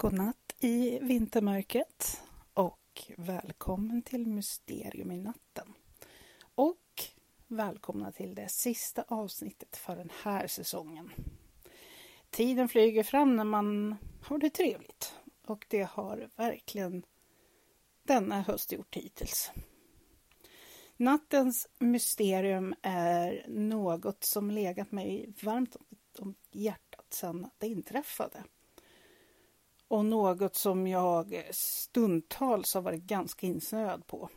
Godnatt i vintermörkret och välkommen till Mysterium i natten. Och välkomna till det sista avsnittet för den här säsongen. Tiden flyger fram när man har det trevligt och det har verkligen denna höst gjort hittills. Nattens mysterium är något som legat mig varmt om hjärtat sedan det inträffade och något som jag stundtals har varit ganska insnöad på.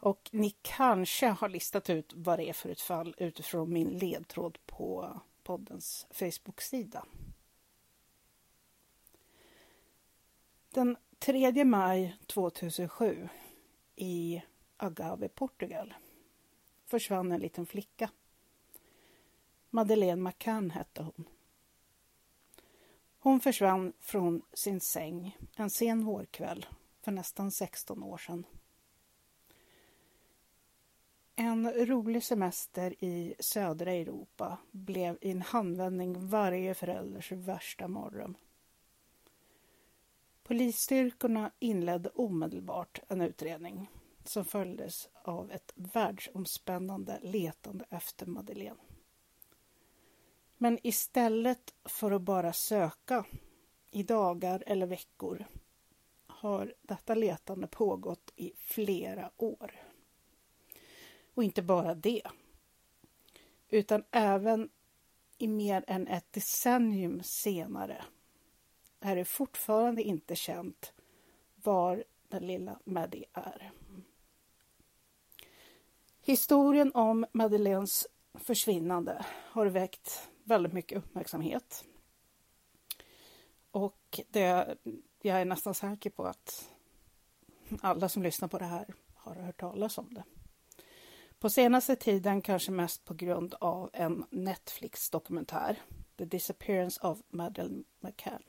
Och ni kanske har listat ut vad det är för ett fall utifrån min ledtråd på poddens Facebook-sida. Den 3 maj 2007 i Agave, Portugal försvann en liten flicka. Madeleine McCann hette hon. Hon försvann från sin säng en sen vårkväll för nästan 16 år sedan. En rolig semester i södra Europa blev i en handvändning varje förälders värsta mardröm. Polisstyrkorna inledde omedelbart en utredning som följdes av ett världsomspännande letande efter Madeleine. Men istället för att bara söka i dagar eller veckor har detta letande pågått i flera år. Och inte bara det, utan även i mer än ett decennium senare är det fortfarande inte känt var den lilla Maddie är. Historien om Madeleines försvinnande har väckt väldigt mycket uppmärksamhet. Och det, jag är nästan säker på att alla som lyssnar på det här har hört talas om det. På senaste tiden kanske mest på grund av en Netflix-dokumentär, The Disappearance of Madeleine McCann.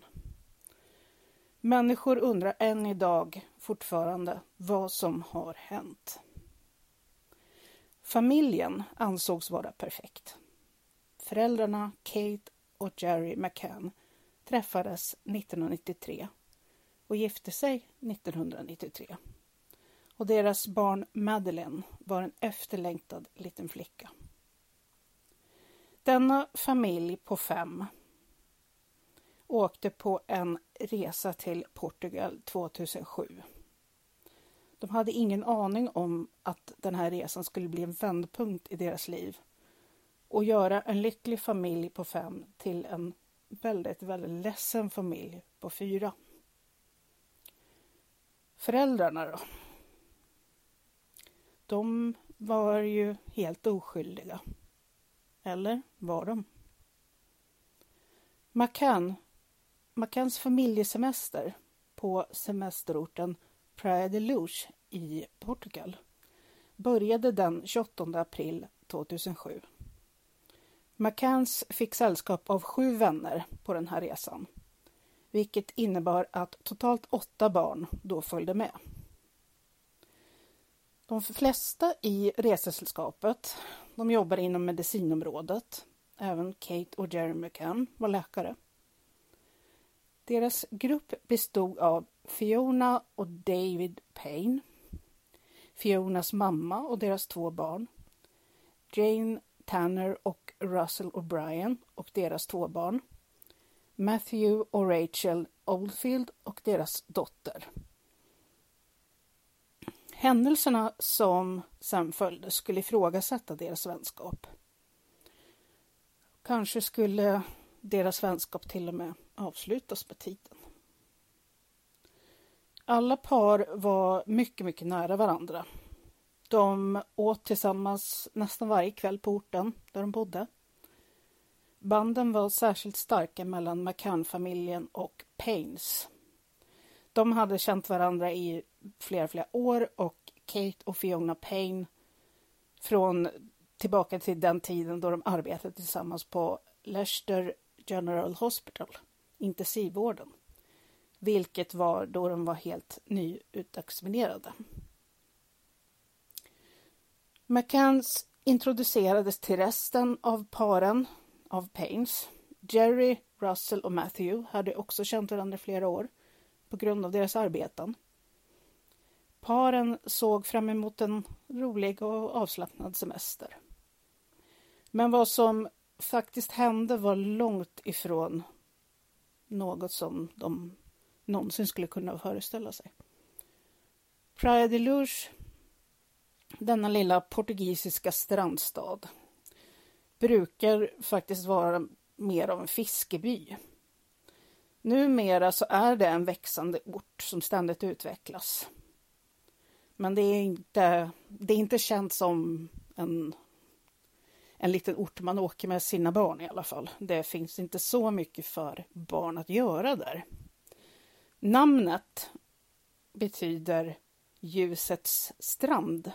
Människor undrar än idag fortfarande vad som har hänt. Familjen ansågs vara perfekt. Föräldrarna Kate och Jerry McCann träffades 1993 och gifte sig 1993. Och deras barn Madeleine var en efterlängtad liten flicka. Denna familj på fem åkte på en resa till Portugal 2007. De hade ingen aning om att den här resan skulle bli en vändpunkt i deras liv och göra en lycklig familj på fem till en väldigt, väldigt ledsen familj på fyra. Föräldrarna då? De var ju helt oskyldiga. Eller var de? McCann, McCanns familjesemester på semesterorten Praia de Luz i Portugal började den 28 april 2007. McCanns fick sällskap av sju vänner på den här resan, vilket innebar att totalt åtta barn då följde med. De flesta i resesällskapet de jobbade inom medicinområdet. Även Kate och Jerry McCann var läkare. Deras grupp bestod av Fiona och David Payne, Fionas mamma och deras två barn, Jane Tanner och Russell O'Brien och deras två barn. Matthew och Rachel Oldfield och deras dotter. Händelserna som sen följde skulle ifrågasätta deras vänskap. Kanske skulle deras vänskap till och med avslutas med tiden. Alla par var mycket, mycket nära varandra de åt tillsammans nästan varje kväll på orten där de bodde. Banden var särskilt starka mellan McCann-familjen och Paynes. De hade känt varandra i flera, flera år och Kate och Fiona Payne från tillbaka till den tiden då de arbetade tillsammans på Leicester General Hospital, intensivvården, vilket var då de var helt nyutexaminerade. McCanns introducerades till resten av paren av Paynes. Jerry, Russell och Matthew hade också känt varandra i flera år på grund av deras arbeten. Paren såg fram emot en rolig och avslappnad semester. Men vad som faktiskt hände var långt ifrån något som de någonsin skulle kunna föreställa sig. Praia de denna lilla portugisiska strandstad, brukar faktiskt vara mer av en fiskeby. Numera så är det en växande ort som ständigt utvecklas. Men det är inte, det är inte känt som en, en liten ort man åker med sina barn i alla fall. Det finns inte så mycket för barn att göra där. Namnet betyder ljusets strand.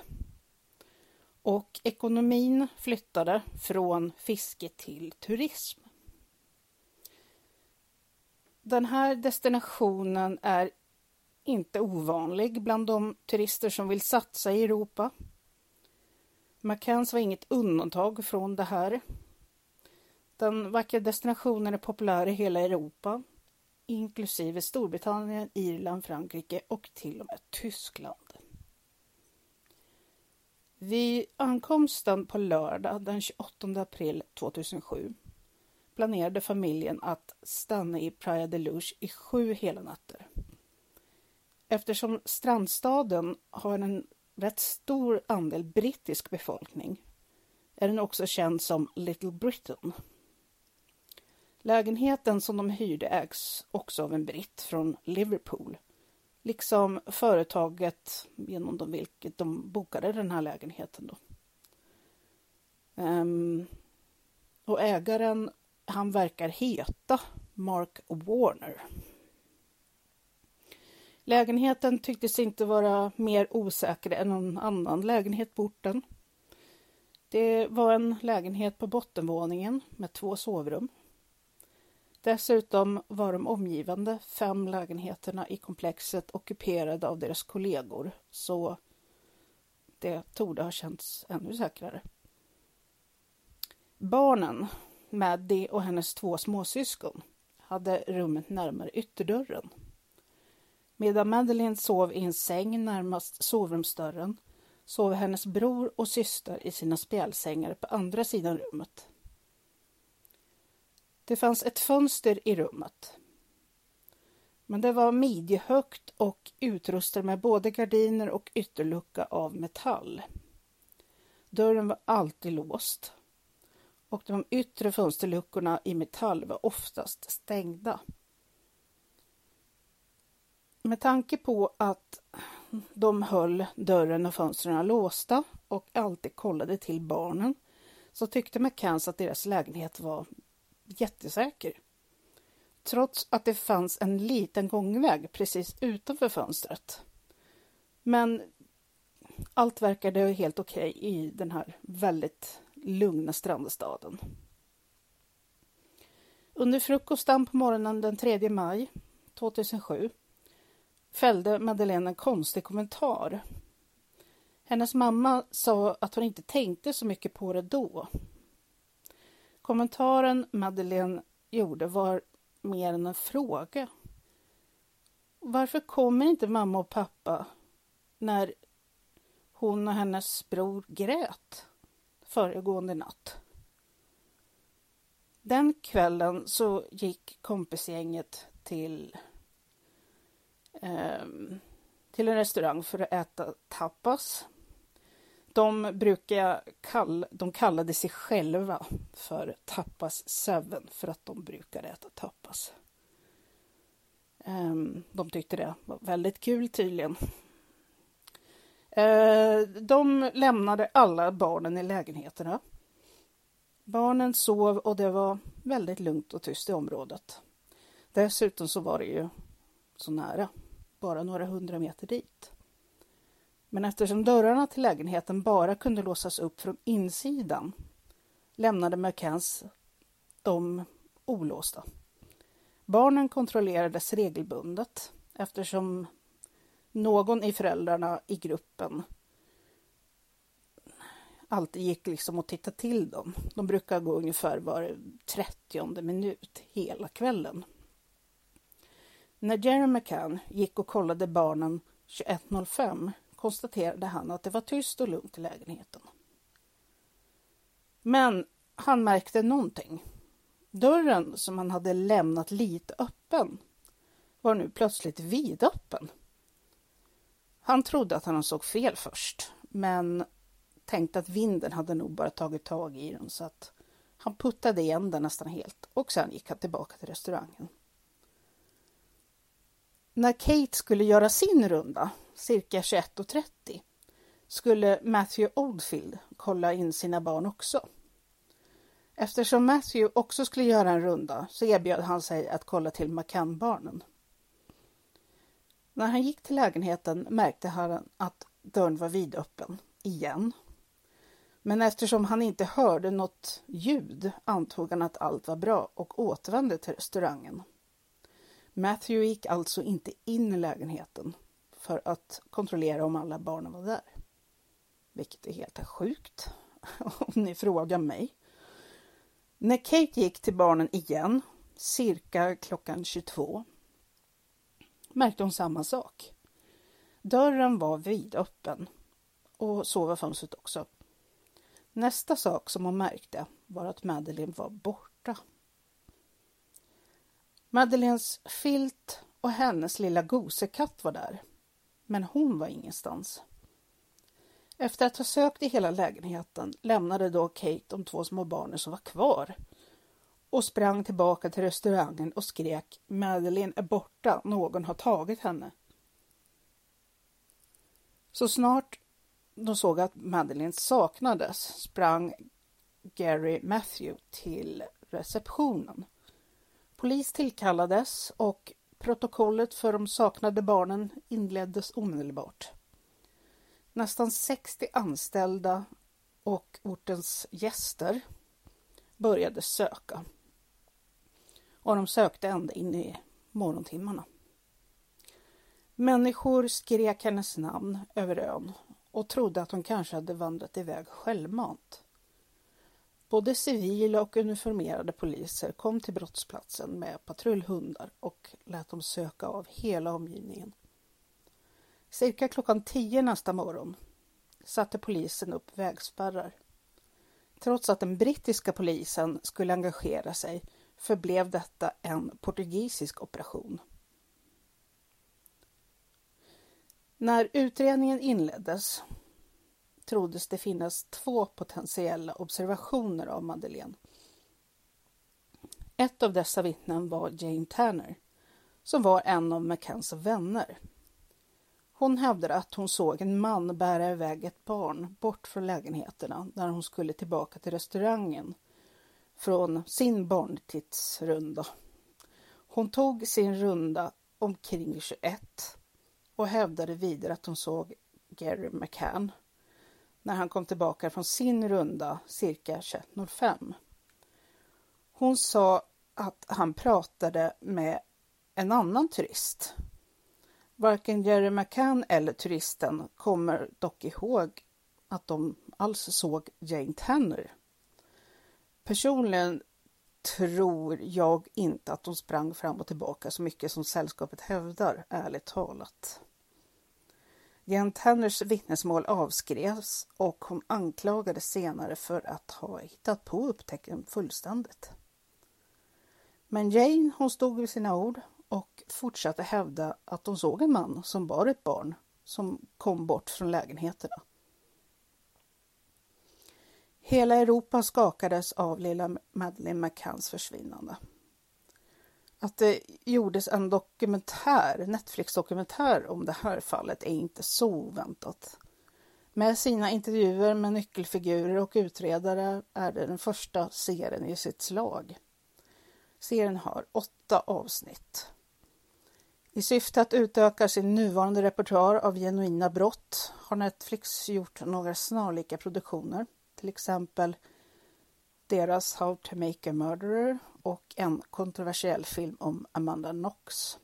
Och ekonomin flyttade från fiske till turism. Den här destinationen är inte ovanlig bland de turister som vill satsa i Europa. Macans var inget undantag från det här. Den vackra destinationen är populär i hela Europa, inklusive Storbritannien, Irland, Frankrike och till och med Tyskland. Vid ankomsten på lördag den 28 april 2007 planerade familjen att stanna i Praia de Luz i sju hela nätter. Eftersom strandstaden har en rätt stor andel brittisk befolkning är den också känd som Little Britain. Lägenheten som de hyrde ägs också av en britt från Liverpool, liksom företaget genom de vilket de bokade den här lägenheten. Då. Um, och ägaren, han verkar heta Mark Warner. Lägenheten tycktes inte vara mer osäker än någon annan lägenhet på orten. Det var en lägenhet på bottenvåningen med två sovrum. Dessutom var de omgivande fem lägenheterna i komplexet ockuperade av deras kollegor, så det torde ha känts ännu säkrare. Barnen, Maddie och hennes två småsyskon, hade rummet närmare ytterdörren. Medan Madeleine sov i en säng närmast sovrumsdörren sov hennes bror och syster i sina spjälsängar på andra sidan rummet. Det fanns ett fönster i rummet. Men det var midjehögt och utrustat med både gardiner och ytterlucka av metall. Dörren var alltid låst och de yttre fönsterluckorna i metall var oftast stängda. Med tanke på att de höll dörren och fönstren låsta och alltid kollade till barnen så tyckte McCanns att deras lägenhet var jättesäker. Trots att det fanns en liten gångväg precis utanför fönstret. Men allt verkade helt okej okay i den här väldigt lugna strandstaden. Under frukosten på morgonen den 3 maj 2007 fällde Madeleine en konstig kommentar. Hennes mamma sa att hon inte tänkte så mycket på det då. Kommentaren Madeleine gjorde var mer än en fråga. Varför kommer inte mamma och pappa när hon och hennes bror grät föregående natt? Den kvällen så gick kompisgänget till eh, till en restaurang för att äta tapas. De brukar kall, de kallade sig själva för Tapas 7 för att de brukar äta tapas. Ehm, de tyckte det var väldigt kul tydligen. Eh, de lämnade alla barnen i lägenheterna. Barnen sov och det var väldigt lugnt och tyst i området. Dessutom så var det ju så nära bara några hundra meter dit. Men eftersom dörrarna till lägenheten bara kunde låsas upp från insidan lämnade McCanns dem olåsta. Barnen kontrollerades regelbundet eftersom någon i föräldrarna i gruppen alltid gick liksom och tittade till dem. De brukar gå ungefär var 30 minut hela kvällen. När Jerry McCann gick och kollade barnen 21.05 konstaterade han att det var tyst och lugnt i lägenheten. Men han märkte någonting. Dörren som han hade lämnat lite öppen var nu plötsligt vidöppen. Han trodde att han såg fel först, men tänkte att vinden hade nog bara tagit tag i den så att han puttade igen den nästan helt och sen gick han tillbaka till restaurangen. När Kate skulle göra sin runda, cirka 21.30, skulle Matthew Oldfield kolla in sina barn också. Eftersom Matthew också skulle göra en runda så erbjöd han sig att kolla till McCann-barnen. När han gick till lägenheten märkte han att dörren var vidöppen, igen. Men eftersom han inte hörde något ljud antog han att allt var bra och återvände till restaurangen. Matthew gick alltså inte in i lägenheten för att kontrollera om alla barnen var där. Vilket är helt sjukt, om ni frågar mig. När Kate gick till barnen igen, cirka klockan 22, märkte hon samma sak. Dörren var vidöppen och så var fönstret också. Nästa sak som hon märkte var att Madeleine var borta. Madeleines filt och hennes lilla gosekatt var där, men hon var ingenstans. Efter att ha sökt i hela lägenheten lämnade då Kate de två små barnen som var kvar och sprang tillbaka till restaurangen och skrek Madeleine är borta, någon har tagit henne. Så snart de såg att Madeleine saknades sprang Gary Matthew till receptionen. Polis tillkallades och protokollet för de saknade barnen inleddes omedelbart. Nästan 60 anställda och ortens gäster började söka. Och de sökte ända in i morgontimmarna. Människor skrek hennes namn över ön och trodde att hon kanske hade vandrat iväg självmant. Både civila och uniformerade poliser kom till brottsplatsen med patrullhundar och lät dem söka av hela omgivningen. Cirka klockan tio nästa morgon satte polisen upp vägspärrar. Trots att den brittiska polisen skulle engagera sig förblev detta en portugisisk operation. När utredningen inleddes troddes det finnas två potentiella observationer av Madeleine. Ett av dessa vittnen var Jane Tanner, som var en av McCanns vänner. Hon hävdade att hon såg en man bära iväg ett barn bort från lägenheterna när hon skulle tillbaka till restaurangen från sin barntidsrunda. Hon tog sin runda omkring 21 och hävdade vidare att hon såg Gary McCann när han kom tillbaka från sin runda cirka 21.05. Hon sa att han pratade med en annan turist. Varken Jerry McCann eller turisten kommer dock ihåg att de alls såg Jane Tanner. Personligen tror jag inte att de sprang fram och tillbaka så mycket som sällskapet hävdar, ärligt talat. Jan Tanners vittnesmål avskrevs och hon anklagades senare för att ha hittat på upptäckten fullständigt. Men Jane hon stod vid sina ord och fortsatte hävda att hon såg en man som bar ett barn som kom bort från lägenheterna. Hela Europa skakades av lilla Madeleine McCanns försvinnande att det gjordes en dokumentär, Netflix-dokumentär om det här fallet är inte så oväntat. Med sina intervjuer med nyckelfigurer och utredare är det den första serien i sitt slag. Serien har åtta avsnitt. I syfte att utöka sin nuvarande repertoar av genuina brott har Netflix gjort några snarlika produktioner, till exempel deras How to make a murderer och en kontroversiell film om Amanda Knox.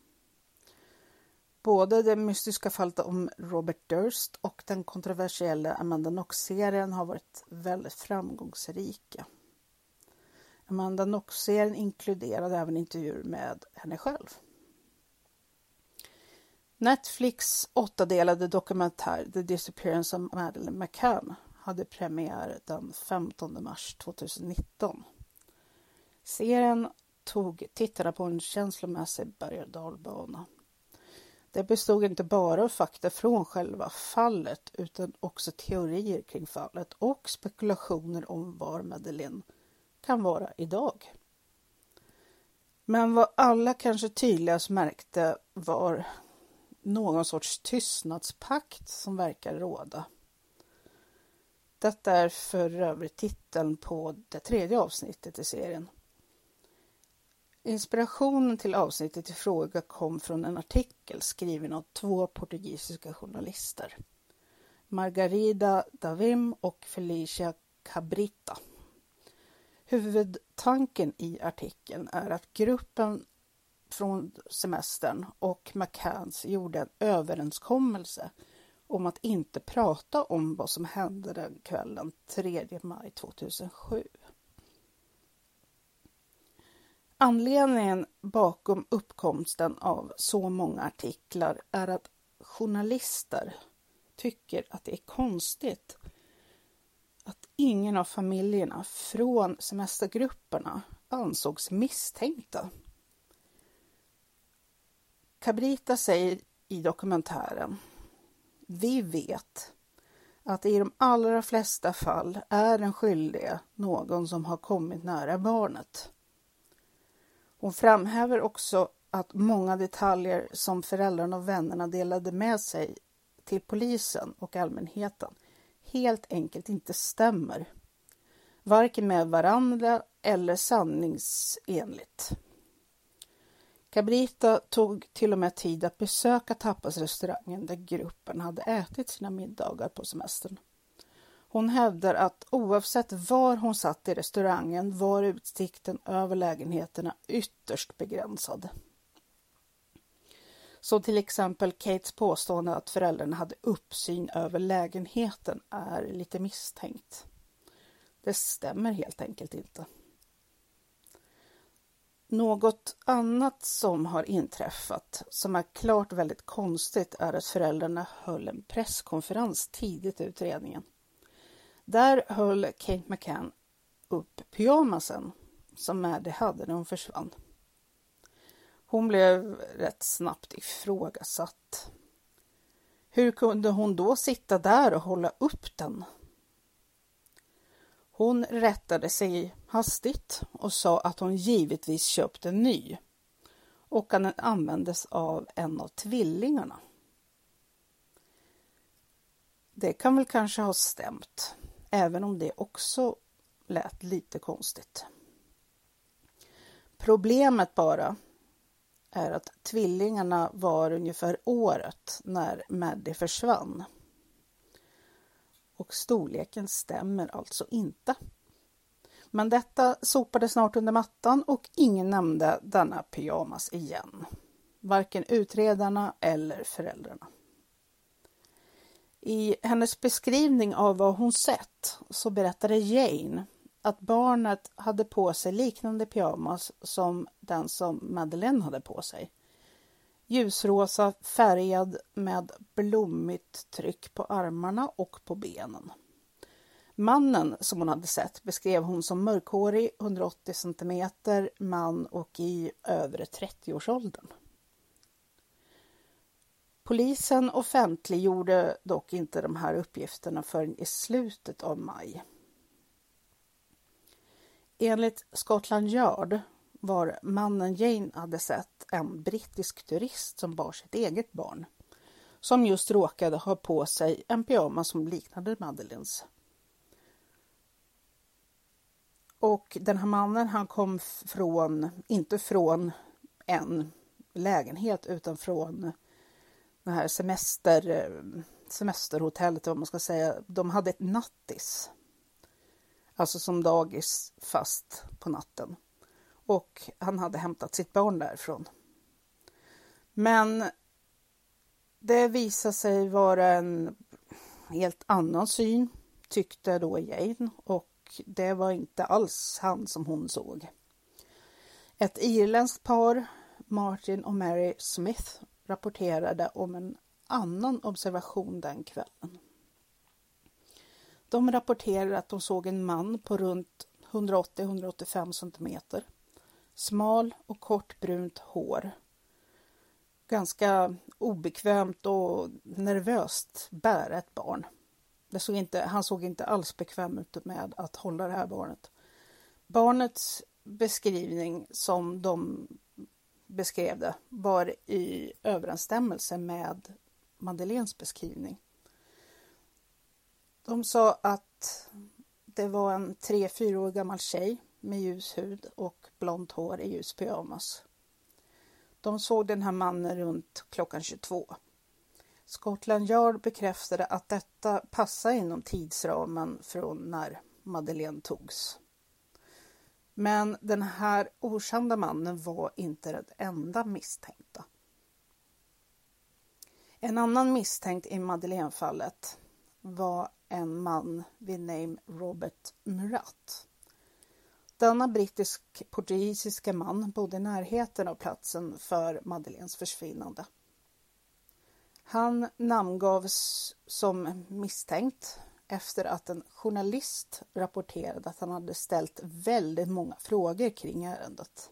Både det mystiska fallet om Robert Durst och den kontroversiella Amanda Knox-serien har varit väldigt framgångsrika. Amanda Knox-serien inkluderade även intervjuer med henne själv. Netflix åttadelade dokumentär The Disappearance of Madeleine McCann hade premiär den 15 mars 2019. Serien tog tittarna på en känslomässig berg och dalbana. Det bestod inte bara av fakta från själva fallet utan också teorier kring fallet och spekulationer om var Madeleine kan vara idag. Men vad alla kanske tydligast märkte var någon sorts tystnadspakt som verkar råda. Detta är för övrigt titeln på det tredje avsnittet i serien. Inspirationen till avsnittet i fråga kom från en artikel skriven av två portugisiska journalister. Margarida Davim och Felicia Cabrita. Huvudtanken i artikeln är att gruppen från semestern och McCanns gjorde en överenskommelse om att inte prata om vad som hände den kvällen 3 maj 2007. Anledningen bakom uppkomsten av så många artiklar är att journalister tycker att det är konstigt att ingen av familjerna från semestergrupperna ansågs misstänkta. Cabrita säger i dokumentären Vi vet att i de allra flesta fall är den skyldige någon som har kommit nära barnet. Hon framhäver också att många detaljer som föräldrarna och vännerna delade med sig till polisen och allmänheten helt enkelt inte stämmer. Varken med varandra eller sanningsenligt. Cabrita tog till och med tid att besöka tapasrestaurangen där gruppen hade ätit sina middagar på semestern. Hon hävdar att oavsett var hon satt i restaurangen var utsikten över lägenheterna ytterst begränsad. Så till exempel Kates påstående att föräldrarna hade uppsyn över lägenheten är lite misstänkt. Det stämmer helt enkelt inte. Något annat som har inträffat som är klart väldigt konstigt är att föräldrarna höll en presskonferens tidigt i utredningen. Där höll Kate McCann upp pyjamasen som Maddie hade när hon försvann. Hon blev rätt snabbt ifrågasatt. Hur kunde hon då sitta där och hålla upp den? Hon rättade sig hastigt och sa att hon givetvis köpt en ny och att den användes av en av tvillingarna. Det kan väl kanske ha stämt, även om det också lät lite konstigt. Problemet bara är att tvillingarna var ungefär året när Maddie försvann. Och storleken stämmer alltså inte. Men detta sopade snart under mattan och ingen nämnde denna pyjamas igen. Varken utredarna eller föräldrarna. I hennes beskrivning av vad hon sett så berättade Jane att barnet hade på sig liknande pyjamas som den som Madeleine hade på sig. Ljusrosa färgad med blommigt tryck på armarna och på benen. Mannen som hon hade sett beskrev hon som mörkhårig, 180 cm, man och i övre 30-årsåldern. Polisen offentliggjorde dock inte de här uppgifterna förrän i slutet av maj. Enligt Scotland Yard var mannen Jane hade sett en brittisk turist som bar sitt eget barn som just råkade ha på sig en pyjamas som liknade Madeleines. Och den här mannen han kom från, inte från en lägenhet utan från det här semester, eh, semesterhotellet, vad man ska säga. De hade ett nattis. Alltså som dagis fast på natten. Och han hade hämtat sitt barn därifrån. Men Det visade sig vara en helt annan syn, tyckte då Jane och det var inte alls han som hon såg. Ett irländskt par, Martin och Mary Smith, rapporterade om en annan observation den kvällen. De rapporterade att de såg en man på runt 180-185 cm, Smal och kort brunt hår. Ganska obekvämt och nervöst bära ett barn. Det såg inte, han såg inte alls bekväm ut med att hålla det här barnet. Barnets beskrivning som de beskrev det var i överensstämmelse med Madeleines beskrivning. De sa att det var en tre, fyra år gammal tjej med ljus hud och blont hår i ljus pyjamas. De såg den här mannen runt klockan 22. Scotland Yard bekräftade att detta passar inom tidsramen från när Madeleine togs. Men den här okända mannen var inte den enda misstänkta. En annan misstänkt i Madeleine-fallet var en man vid namn Robert Murat. Denna brittisk-portugisiska man bodde i närheten av platsen för Madeleines försvinnande. Han namngavs som misstänkt efter att en journalist rapporterade att han hade ställt väldigt många frågor kring ärendet.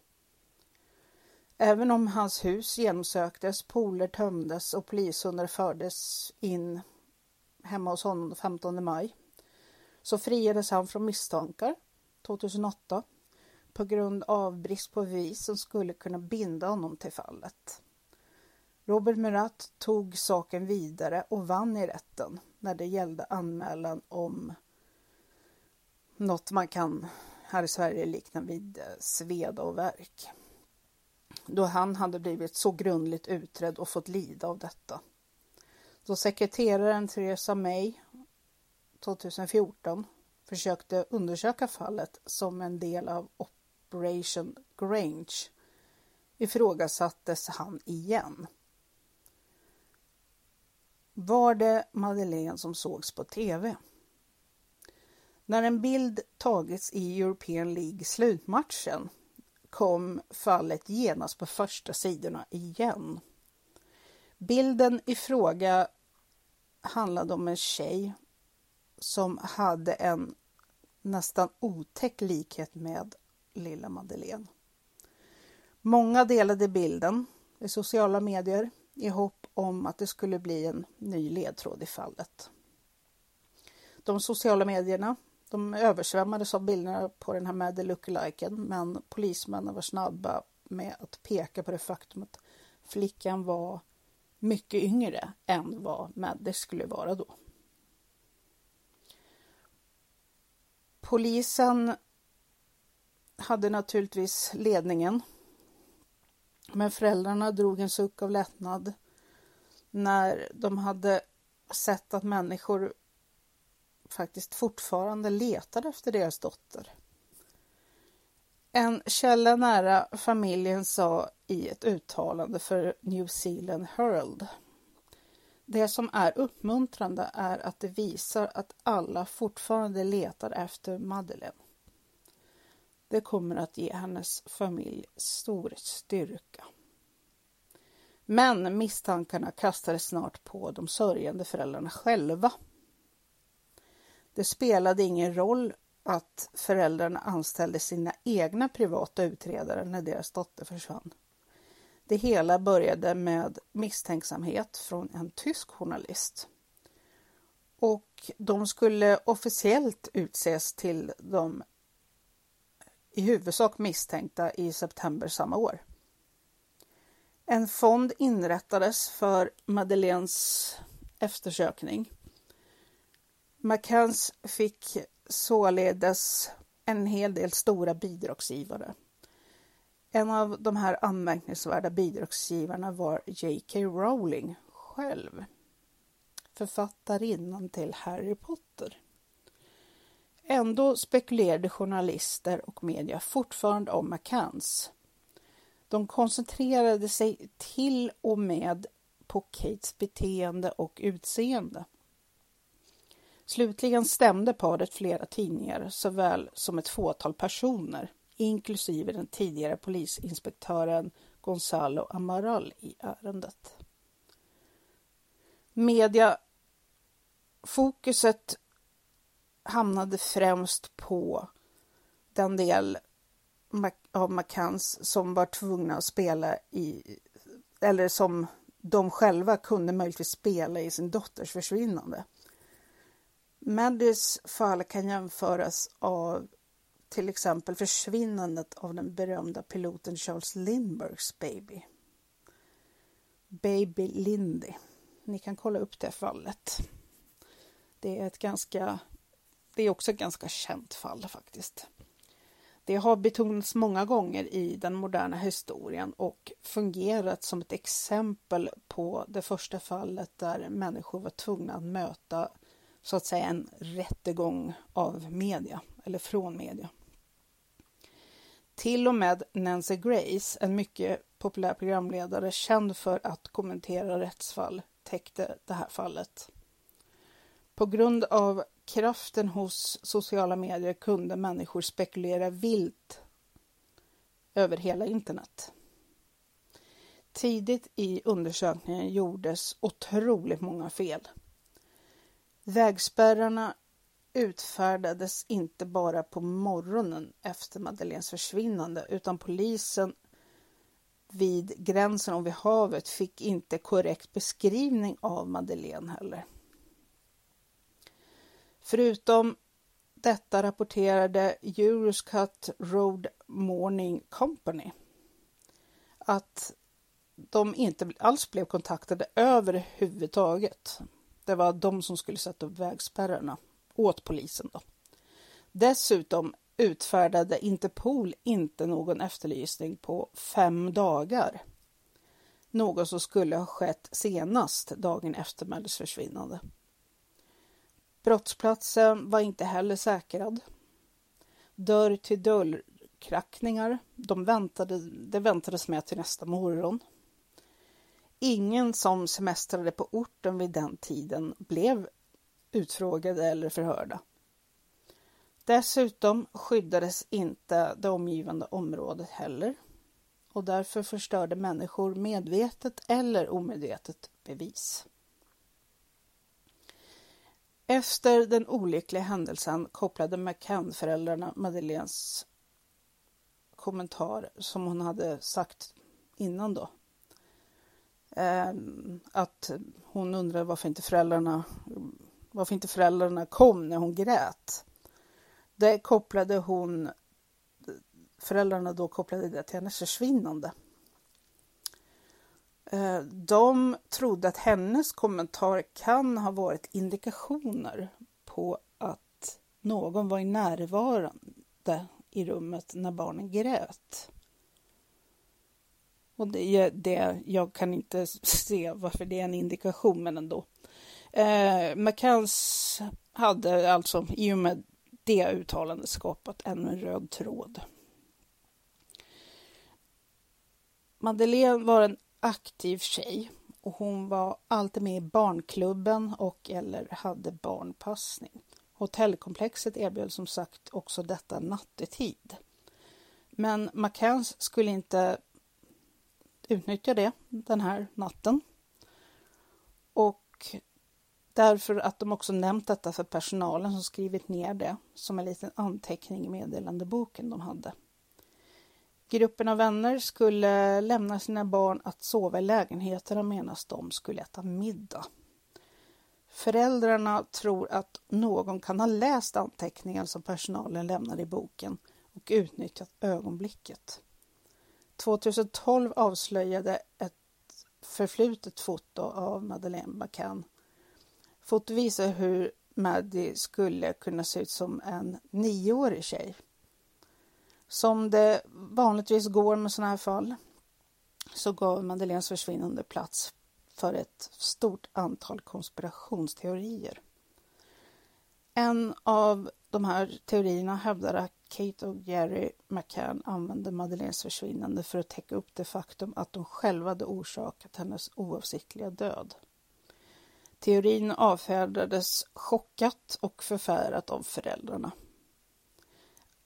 Även om hans hus genomsöktes, pooler tömdes och polishundar fördes in hemma hos honom den 15 maj så friades han från misstankar 2008 på grund av brist på bevis som skulle kunna binda honom till fallet. Robert Murat tog saken vidare och vann i rätten när det gällde anmälan om något man kan här i Sverige likna vid eh, sveda och verk. Då han hade blivit så grundligt utredd och fått lida av detta. Då sekreteraren Theresa May 2014 försökte undersöka fallet som en del av Operation Grange ifrågasattes han igen. Var det Madeleine som sågs på TV? När en bild tagits i European League slutmatchen kom fallet genast på första sidorna igen. Bilden i fråga handlade om en tjej som hade en nästan otäck likhet med lilla Madeleine. Många delade bilden i sociala medier i hopp om att det skulle bli en ny ledtråd i fallet. De sociala medierna de översvämmades av bilderna på den här Madde lookaliken men polismännen var snabba med att peka på det faktum att flickan var mycket yngre än vad Madde skulle vara då. Polisen hade naturligtvis ledningen. Men föräldrarna drog en suck av lättnad när de hade sett att människor faktiskt fortfarande letade efter deras dotter. En källa nära familjen sa i ett uttalande för New Zealand Herald. Det som är uppmuntrande är att det visar att alla fortfarande letar efter Madeleine. Det kommer att ge hennes familj stor styrka. Men misstankarna kastades snart på de sörjande föräldrarna själva. Det spelade ingen roll att föräldrarna anställde sina egna privata utredare när deras dotter försvann. Det hela började med misstänksamhet från en tysk journalist. Och de skulle officiellt utses till de i huvudsak misstänkta i september samma år. En fond inrättades för Madeleines eftersökning. McCanns fick således en hel del stora bidragsgivare. En av de här anmärkningsvärda bidragsgivarna var J.K. Rowling själv, författarinnan till Harry Potter. Ändå spekulerade journalister och media fortfarande om McCanns. De koncentrerade sig till och med på Kates beteende och utseende. Slutligen stämde paret flera tidningar såväl som ett fåtal personer, inklusive den tidigare polisinspektören Gonzalo Amaral i ärendet. Mediafokuset hamnade främst på den del av Macans som var tvungna att spela i, eller som de själva kunde möjligtvis spela i sin dotters försvinnande. Maddys fall kan jämföras av till exempel försvinnandet av den berömda piloten Charles Lindberghs baby. Baby Lindy. Ni kan kolla upp det fallet. Det är ett ganska, det är också ett ganska känt fall faktiskt. Det har betonats många gånger i den moderna historien och fungerat som ett exempel på det första fallet där människor var tvungna att möta så att säga en rättegång av media eller från media. Till och med Nancy Grace, en mycket populär programledare känd för att kommentera rättsfall, täckte det här fallet. På grund av kraften hos sociala medier kunde människor spekulera vilt över hela internet. Tidigt i undersökningen gjordes otroligt många fel. Vägspärrarna utfärdades inte bara på morgonen efter Madeleines försvinnande utan polisen vid gränsen och vid havet fick inte korrekt beskrivning av Madeleine heller. Förutom detta rapporterade Euroscut Road Morning Company att de inte alls blev kontaktade överhuvudtaget. Det var de som skulle sätta upp vägspärrarna åt polisen. Då. Dessutom utfärdade Interpol inte någon efterlysning på fem dagar. Något som skulle ha skett senast dagen efter Mellys försvinnande. Brottsplatsen var inte heller säkrad. Dörr till dörrkrackningar, de väntade, det väntades med till nästa morgon. Ingen som semestrade på orten vid den tiden blev utfrågade eller förhörda. Dessutom skyddades inte det omgivande området heller och därför förstörde människor medvetet eller omedvetet bevis. Efter den olyckliga händelsen kopplade McCann-föräldrarna Madeleines kommentar som hon hade sagt innan då. Ehm, att hon undrade varför inte föräldrarna varför inte föräldrarna kom när hon grät. Det kopplade hon föräldrarna då kopplade det till hennes försvinnande. Eh, de trodde att hennes kommentar kan ha varit indikationer på att någon var närvarande i rummet när barnen grät. Och det, det, jag kan inte se varför det är en indikation, men ändå. Eh, McCanns hade alltså i och med det uttalandet skapat ännu en röd tråd. Madeleine var en aktiv tjej och hon var alltid med i barnklubben och eller hade barnpassning. Hotellkomplexet erbjöd som sagt också detta nattetid. Men McCanns skulle inte utnyttja det den här natten. Och därför att de också nämnt detta för personalen som skrivit ner det som en liten anteckning i meddelandeboken de hade. Gruppen av vänner skulle lämna sina barn att sova i lägenheterna medan de skulle äta middag. Föräldrarna tror att någon kan ha läst anteckningen som personalen lämnade i boken och utnyttjat ögonblicket. 2012 avslöjade ett förflutet foto av Madeleine McCann. Fotot visar hur Maddie skulle kunna se ut som en nioårig tjej. Som det vanligtvis går med sådana här fall så gav Madeleines försvinnande plats för ett stort antal konspirationsteorier. En av de här teorierna hävdar att Kate och Jerry McCann använde Madeleines försvinnande för att täcka upp det faktum att de själva hade orsakat hennes oavsiktliga död. Teorin avfärdades chockat och förfärat av föräldrarna.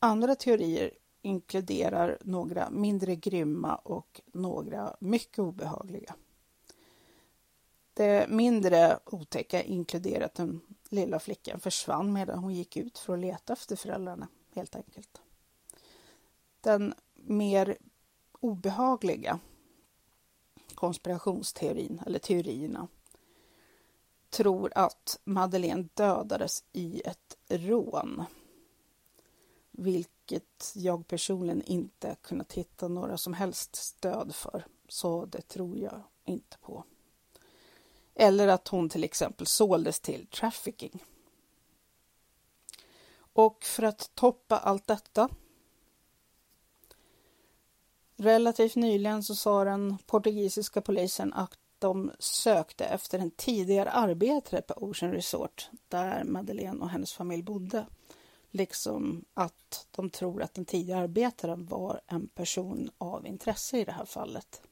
Andra teorier inkluderar några mindre grymma och några mycket obehagliga. Det mindre otäcka inkluderar att den lilla flickan försvann medan hon gick ut för att leta efter föräldrarna, helt enkelt. Den mer obehagliga konspirationsteorin, eller teorierna, tror att Madeleine dödades i ett rån. Vilket jag personligen inte kunnat hitta några som helst stöd för. Så det tror jag inte på. Eller att hon till exempel såldes till trafficking. Och för att toppa allt detta Relativt nyligen så sa den portugisiska polisen att de sökte efter en tidigare arbetare på Ocean Resort där Madeleine och hennes familj bodde. Liksom att de tror att den tidigare arbetaren var en person av intresse i det här fallet.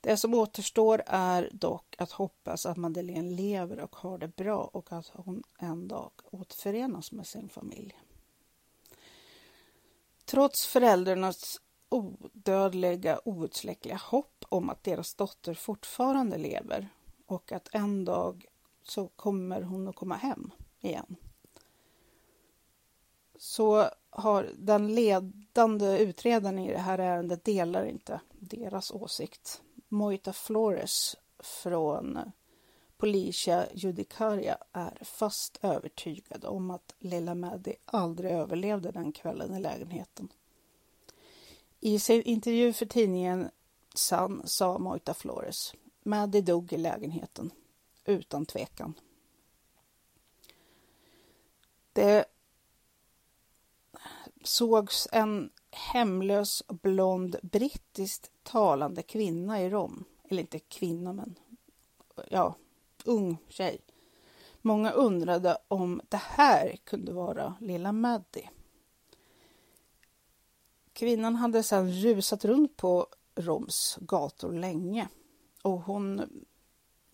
Det som återstår är dock att hoppas att Madeleine lever och har det bra och att hon en dag återförenas med sin familj. Trots föräldrarnas odödliga, outsläckliga hopp om att deras dotter fortfarande lever och att en dag så kommer hon att komma hem igen. Så har den ledande utredaren i det här ärendet delar inte deras åsikt. Moita Flores från Policia Judicaria är fast övertygad om att lilla Maddy aldrig överlevde den kvällen i lägenheten. I sin intervju för tidningen Sun sa Moita Flores Maddy dog i lägenheten, utan tvekan. Det sågs en hemlös blond brittiskt talande kvinna i Rom. Eller inte kvinna, men ja, ung tjej. Många undrade om det här kunde vara lilla Maddie. Kvinnan hade sedan rusat runt på Roms gator länge och hon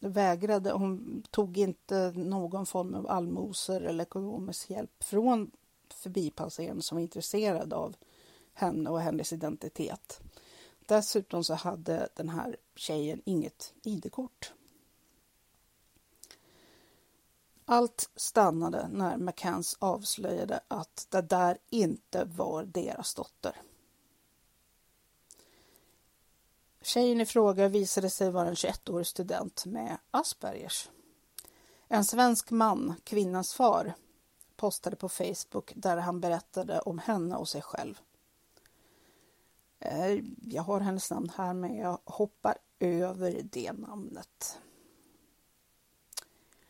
vägrade, hon tog inte någon form av allmosor eller ekonomisk hjälp från förbipasserande som var intresserad av henne och hennes identitet. Dessutom så hade den här tjejen inget ID-kort. Allt stannade när McCanns avslöjade att det där inte var deras dotter. Tjejen i fråga visade sig vara en 21-årig student med Aspergers. En svensk man, kvinnans far, postade på Facebook där han berättade om henne och sig själv. Eh, jag har hennes namn här men jag hoppar över det namnet.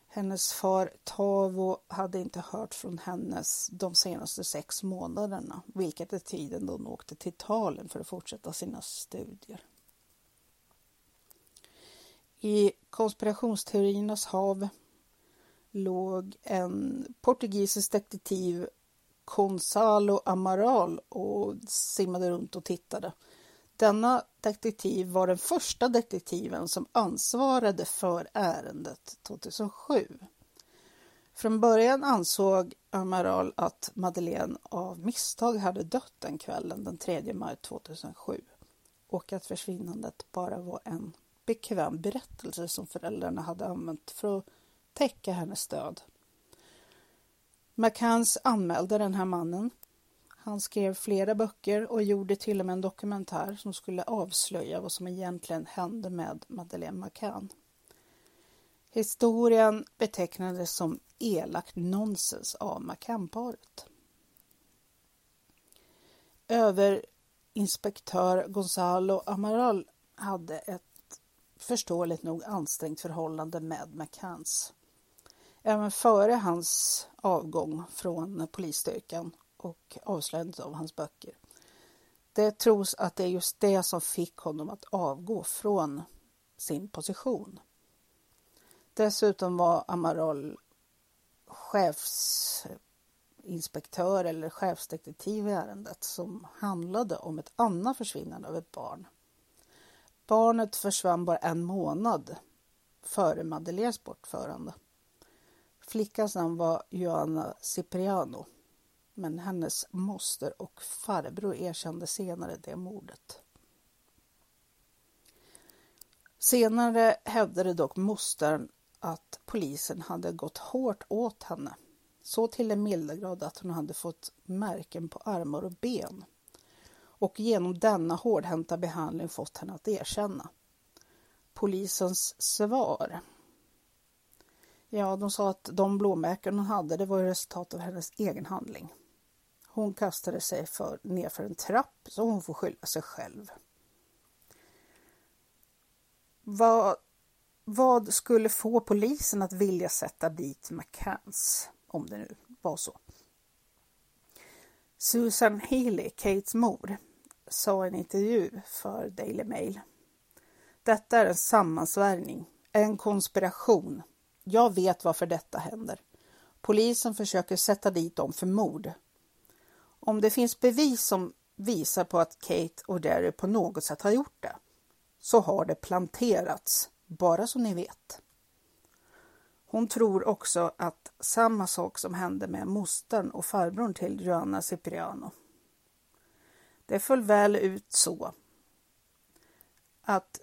Hennes far Tavo hade inte hört från hennes de senaste sex månaderna, vilket är tiden då hon åkte till Talen för att fortsätta sina studier. I konspirationsteoriernas hav låg en portugisisk detektiv Gonzalo Amaral och simmade runt och tittade. Denna detektiv var den första detektiven som ansvarade för ärendet 2007. Från början ansåg Amaral att Madeleine av misstag hade dött den kvällen den 3 maj 2007 och att försvinnandet bara var en bekväm berättelse som föräldrarna hade använt för att täcka hennes död. McCanns anmälde den här mannen. Han skrev flera böcker och gjorde till och med en dokumentär som skulle avslöja vad som egentligen hände med Madeleine McCann. Historien betecknades som elakt nonsens av McCann-paret. Överinspektör Gonzalo Amaral hade ett förståeligt nog ansträngt förhållande med McCanns. Även före hans avgång från polisstyrkan och avslöjandet av hans böcker. Det tros att det är just det som fick honom att avgå från sin position. Dessutom var Amaral chefsinspektör eller chefsdetektiv i ärendet som handlade om ett annat försvinnande av ett barn. Barnet försvann bara en månad före Madeleines bortförande. Flickans namn var Joanna Cipriano men hennes moster och farbror erkände senare det mordet. Senare hävdade dock mostern att polisen hade gått hårt åt henne. Så till den milda grad att hon hade fått märken på armar och ben. Och genom denna hårdhänta behandling fått henne att erkänna. Polisens svar. Ja, de sa att de blåmärken hon hade det var resultat av hennes egen handling. Hon kastade sig för, nerför en trapp så hon får skylla sig själv. Vad, vad skulle få polisen att vilja sätta dit McCanns, om det nu var så? Susan Healy, Kates mor, sa i en intervju för Daily Mail. Detta är en sammansvärjning, en konspiration. Jag vet varför detta händer. Polisen försöker sätta dit dem för mord. Om det finns bevis som visar på att Kate och Jerry på något sätt har gjort det, så har det planterats, bara så ni vet. Hon tror också att samma sak som hände med mostern och farbrorn till Joanna Cipriano. Det föll väl ut så att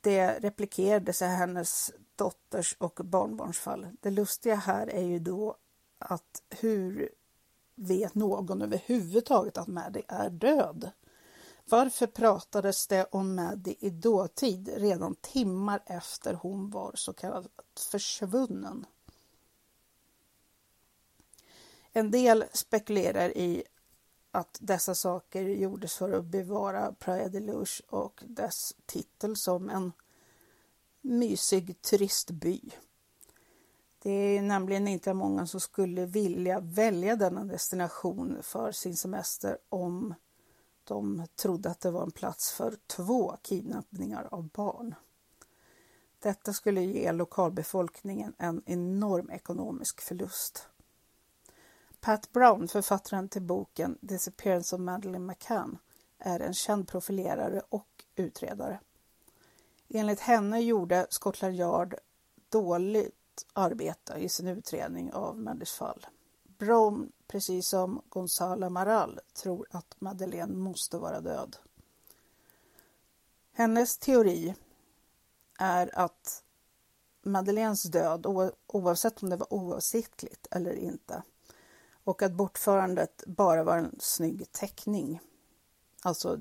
det replikerades i hennes dotters och barnbarns fall. Det lustiga här är ju då att hur vet någon överhuvudtaget att Maddie är död? Varför pratades det om Maddie i dåtid redan timmar efter hon var så kallat försvunnen? En del spekulerar i att dessa saker gjordes för att bevara Praia de Luz och dess titel som en mysig turistby. Det är nämligen inte många som skulle vilja välja denna destination för sin semester om de trodde att det var en plats för två kidnappningar av barn. Detta skulle ge lokalbefolkningen en enorm ekonomisk förlust. Pat Brown, författaren till boken Disappearance of Madeleine McCann, är en känd profilerare och utredare. Enligt henne gjorde Scotland Yard dåligt arbete i sin utredning av Mandys fall. Brown, precis som Gonzalo Maral, tror att Madeleine måste vara död. Hennes teori är att Madeleines död, oavsett om det var oavsiktligt eller inte, och att bortförandet bara var en snygg teckning. Alltså,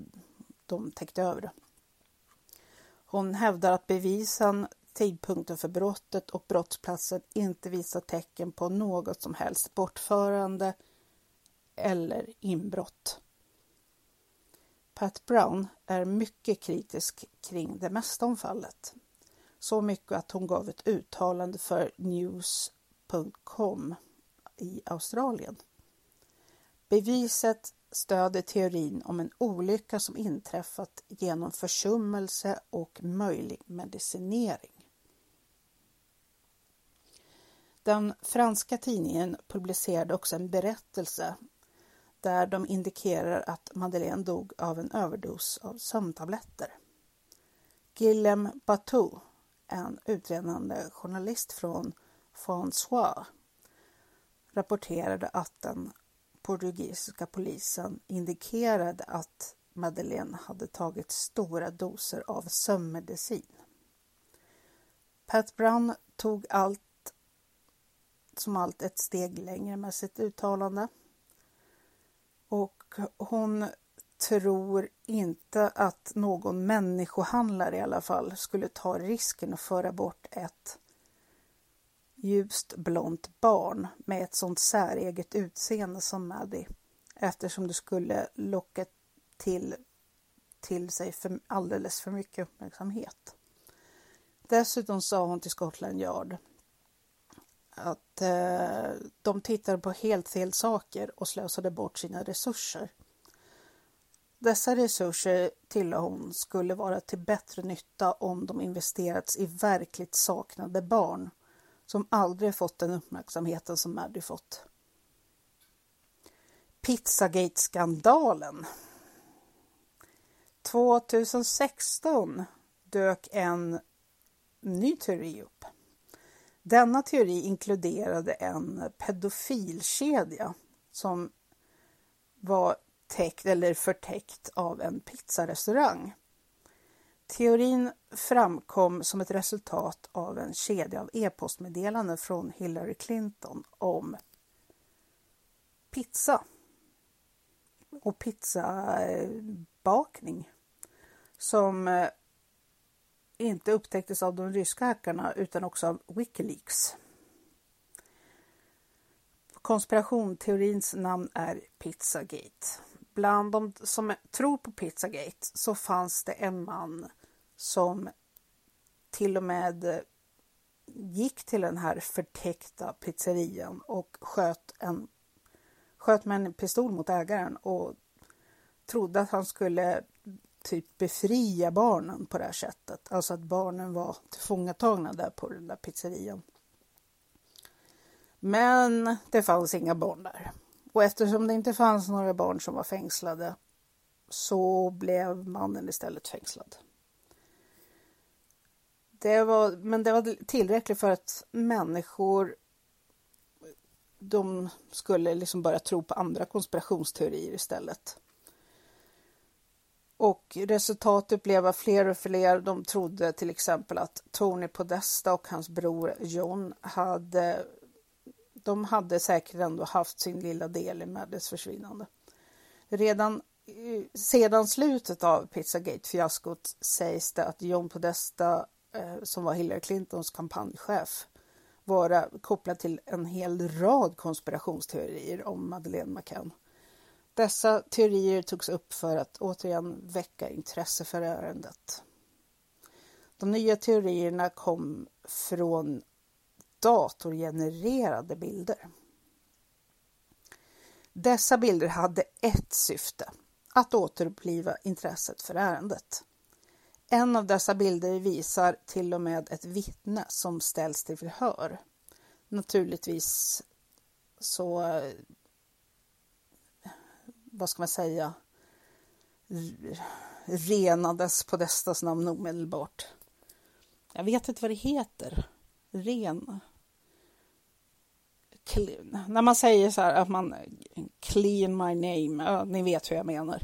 de täckte över det. Hon hävdar att bevisen, tidpunkten för brottet och brottsplatsen inte visar tecken på något som helst bortförande eller inbrott. Pat Brown är mycket kritisk kring det mesta om fallet. Så mycket att hon gav ett uttalande för news.com i Australien. Beviset stöder teorin om en olycka som inträffat genom försummelse och möjlig medicinering. Den franska tidningen publicerade också en berättelse där de indikerar att Madeleine dog av en överdos av sömntabletter. Guillem Batou, en utredande journalist från François, rapporterade att den portugisiska polisen indikerade att Madeleine hade tagit stora doser av sömnmedicin. Pat Brown tog allt som allt ett steg längre med sitt uttalande. Och hon tror inte att någon människohandlare i alla fall skulle ta risken att föra bort ett ljust blont barn med ett sånt säreget utseende som Maddie eftersom det skulle locka till, till sig för alldeles för mycket uppmärksamhet. Dessutom sa hon till Scotland Yard att eh, de tittade på helt fel saker och slösade bort sina resurser. Dessa resurser, tillade hon, skulle vara till bättre nytta om de investerats i verkligt saknade barn som aldrig fått den uppmärksamheten som Maddy fått. Pizzagate-skandalen. 2016 dök en ny teori upp. Denna teori inkluderade en pedofilkedja som var täckt eller förtäckt av en pizzarestaurang. Teorin framkom som ett resultat av en kedja av e-postmeddelanden från Hillary Clinton om pizza och pizzabakning som eh, inte upptäcktes av de ryska hackarna utan också av Wikileaks. Konspirationsteorins namn är Pizzagate. Bland de som tror på Pizzagate så fanns det en man som till och med gick till den här förtäckta pizzerian och sköt, en, sköt med en pistol mot ägaren och trodde att han skulle typ befria barnen på det här sättet. Alltså att barnen var tillfångatagna där på den där pizzerian. Men det fanns inga barn där. Och eftersom det inte fanns några barn som var fängslade så blev mannen istället fängslad. Det var, men det var tillräckligt för att människor de skulle liksom börja tro på andra konspirationsteorier istället. Och resultatet blev att fler och fler de trodde till exempel att Tony Podesta och hans bror John hade de hade säkert ändå haft sin lilla del i Maddes försvinnande. Redan eh, sedan slutet av Pizzagate-fiaskot sägs det att John Podesta, eh, som var Hillary Clintons kampanjchef, vara kopplad till en hel rad konspirationsteorier om Madeleine McCann. Dessa teorier togs upp för att återigen väcka intresse för ärendet. De nya teorierna kom från datorgenererade bilder. Dessa bilder hade ett syfte, att återuppliva intresset för ärendet. En av dessa bilder visar till och med ett vittne som ställs till förhör. Naturligtvis så, vad ska man säga, renades på Podestas namn omedelbart. Jag vet inte vad det heter. Ren när man säger så här att man clean my name, ja, ni vet hur jag menar.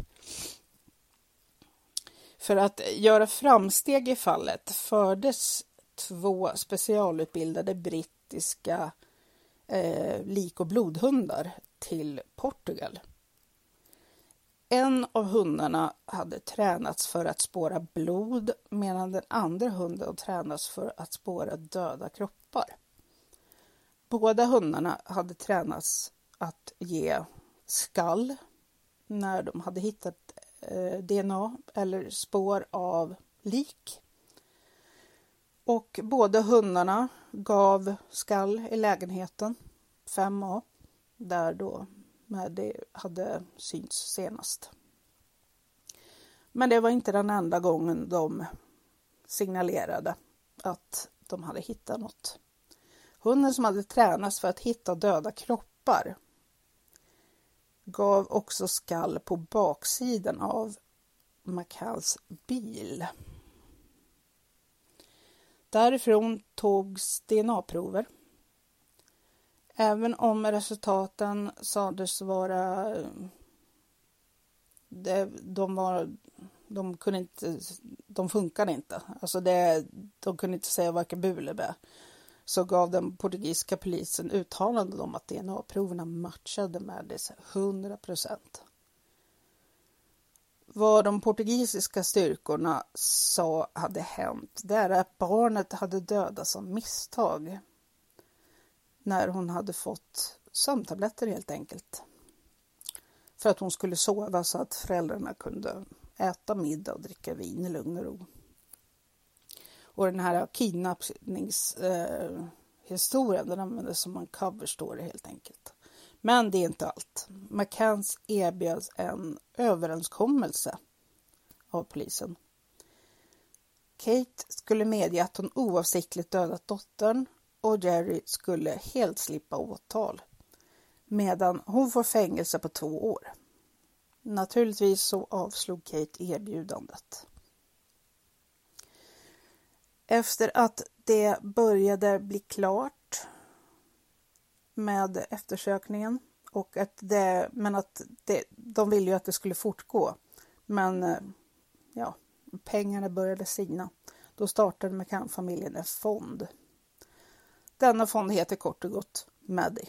För att göra framsteg i fallet fördes två specialutbildade brittiska eh, lik och blodhundar till Portugal. En av hundarna hade tränats för att spåra blod medan den andra hunden tränats för att spåra döda kroppar. Båda hundarna hade tränats att ge skall när de hade hittat eh, DNA eller spår av lik. Och båda hundarna gav skall i lägenheten 5A där då det hade synts senast. Men det var inte den enda gången de signalerade att de hade hittat något. Hunden som hade tränats för att hitta döda kroppar gav också skall på baksidan av McCalls bil. Därifrån togs DNA-prover. Även om resultaten sades vara... de, var, de kunde inte... De funkade inte. Alltså det, de kunde inte säga varken bu eller bä så gav den portugisiska polisen uttalanden om att DNA-proverna matchade Maddys 100 procent. Vad de portugisiska styrkorna sa hade hänt, det är att barnet hade dödats av misstag när hon hade fått sömntabletter helt enkelt. För att hon skulle sova så att föräldrarna kunde äta middag och dricka vin i lugn och ro. Och den här kidnappningshistorien, eh, den användes som en cover story helt enkelt. Men det är inte allt. McCanns erbjöds en överenskommelse av polisen. Kate skulle medge att hon oavsiktligt dödat dottern och Jerry skulle helt slippa åtal. medan hon får fängelse på två år. Naturligtvis så avslog Kate erbjudandet. Efter att det började bli klart med eftersökningen och att det, men att det, de ville ju att det skulle fortgå. Men eh, ja, pengarna började sina. Då startade McCann-familjen en fond. Denna fond heter kort och gott Maddy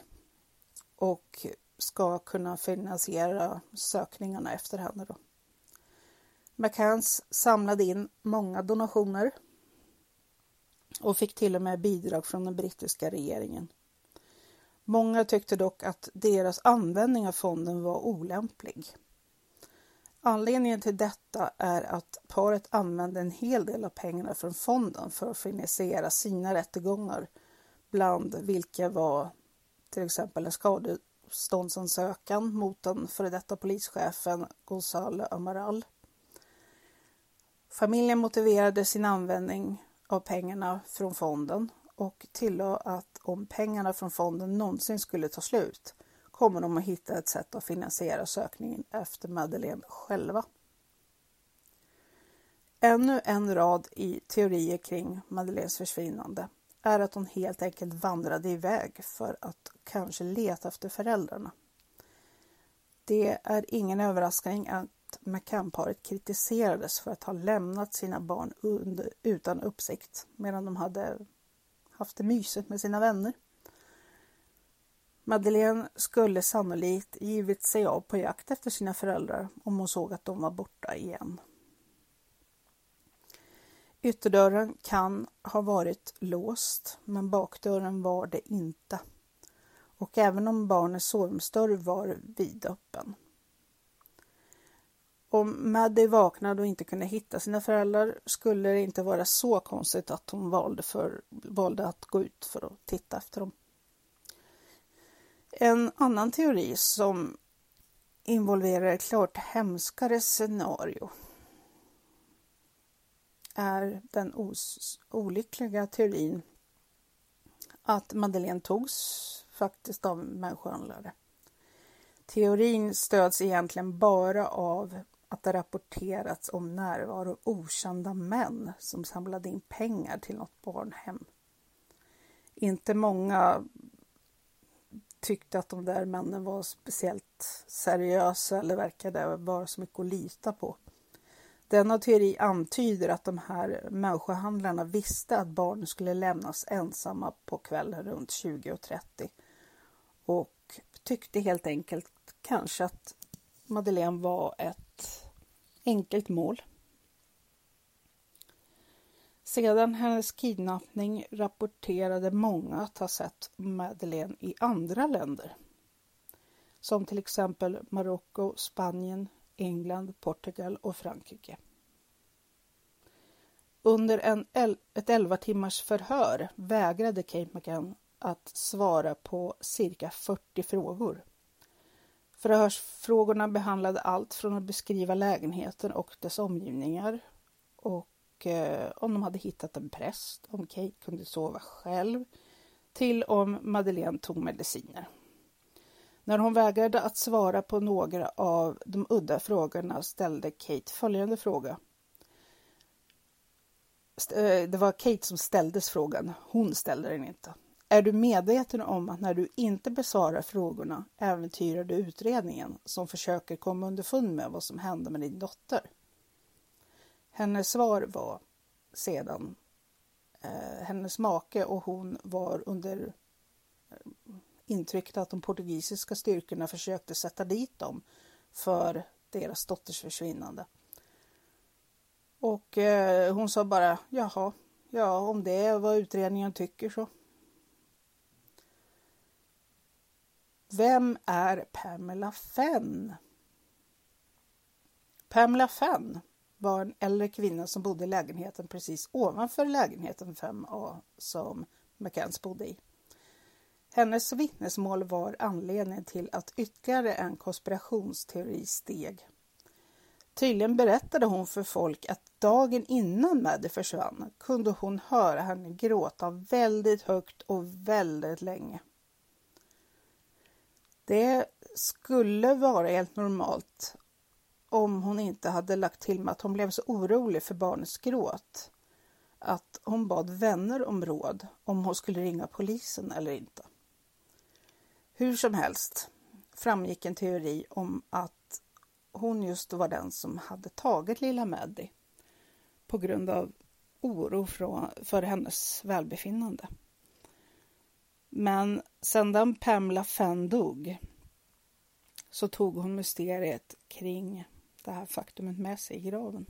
och ska kunna finansiera sökningarna efter henne. Då. McCanns samlade in många donationer och fick till och med bidrag från den brittiska regeringen. Många tyckte dock att deras användning av fonden var olämplig. Anledningen till detta är att paret använde en hel del av pengarna från fonden för att finansiera sina rättegångar, bland vilka var till exempel en skadeståndsansökan mot den före detta polischefen Gonzalo Amaral. Familjen motiverade sin användning av pengarna från fonden och tillade att om pengarna från fonden någonsin skulle ta slut kommer de att hitta ett sätt att finansiera sökningen efter Madeleine själva. Ännu en rad i teorier kring Madeleines försvinnande är att hon helt enkelt vandrade iväg för att kanske leta efter föräldrarna. Det är ingen överraskning att McCann-paret kritiserades för att ha lämnat sina barn under, utan uppsikt medan de hade haft det mysigt med sina vänner. Madeleine skulle sannolikt givit sig av på jakt efter sina föräldrar om hon såg att de var borta igen. Ytterdörren kan ha varit låst, men bakdörren var det inte. Och även om barnets sovrumsdörr var vidöppen. Om Maddie vaknade och inte kunde hitta sina föräldrar skulle det inte vara så konstigt att hon valde, för, valde att gå ut för att titta efter dem. En annan teori som involverar ett klart hemskare scenario är den olyckliga teorin att Madeleine togs faktiskt av människohandlare. Teorin stöds egentligen bara av att det rapporterats om närvaro av okända män som samlade in pengar till något barnhem. Inte många tyckte att de där männen var speciellt seriösa eller verkade vara så mycket att lita på. Denna teori antyder att de här människohandlarna visste att barnen skulle lämnas ensamma på kvällen runt 20.30 och tyckte helt enkelt kanske att Madeleine var ett enkelt mål. Sedan hennes kidnappning rapporterade många att ha sett Madeleine i andra länder. Som till exempel Marocko, Spanien, England, Portugal och Frankrike. Under en el ett 11 timmars förhör vägrade Kate McCann att svara på cirka 40 frågor. Förhörsfrågorna behandlade allt från att beskriva lägenheten och dess omgivningar och eh, om de hade hittat en präst, om Kate kunde sova själv, till om Madeleine tog mediciner. När hon vägrade att svara på några av de udda frågorna ställde Kate följande fråga. Eh, det var Kate som ställdes frågan, hon ställde den inte. Är du medveten om att när du inte besvarar frågorna äventyrar du utredningen som försöker komma underfund med vad som hände med din dotter? Hennes svar var sedan eh, hennes make och hon var under eh, intrycket att de portugisiska styrkorna försökte sätta dit dem för deras dotters försvinnande. Och eh, hon sa bara jaha, ja om det är vad utredningen tycker så. Vem är Pamela Fenn? Pamela Fenn var en äldre kvinna som bodde i lägenheten precis ovanför lägenheten 5A som McCanns bodde i. Hennes vittnesmål var anledningen till att ytterligare en konspirationsteori steg. Tydligen berättade hon för folk att dagen innan Maddy försvann kunde hon höra henne gråta väldigt högt och väldigt länge. Det skulle vara helt normalt om hon inte hade lagt till med att hon blev så orolig för barnets gråt att hon bad vänner om råd om hon skulle ringa polisen eller inte. Hur som helst framgick en teori om att hon just var den som hade tagit lilla Maddie på grund av oro för hennes välbefinnande. Men sedan Pamela Fenn dog så tog hon mysteriet kring det här faktumet med sig i graven.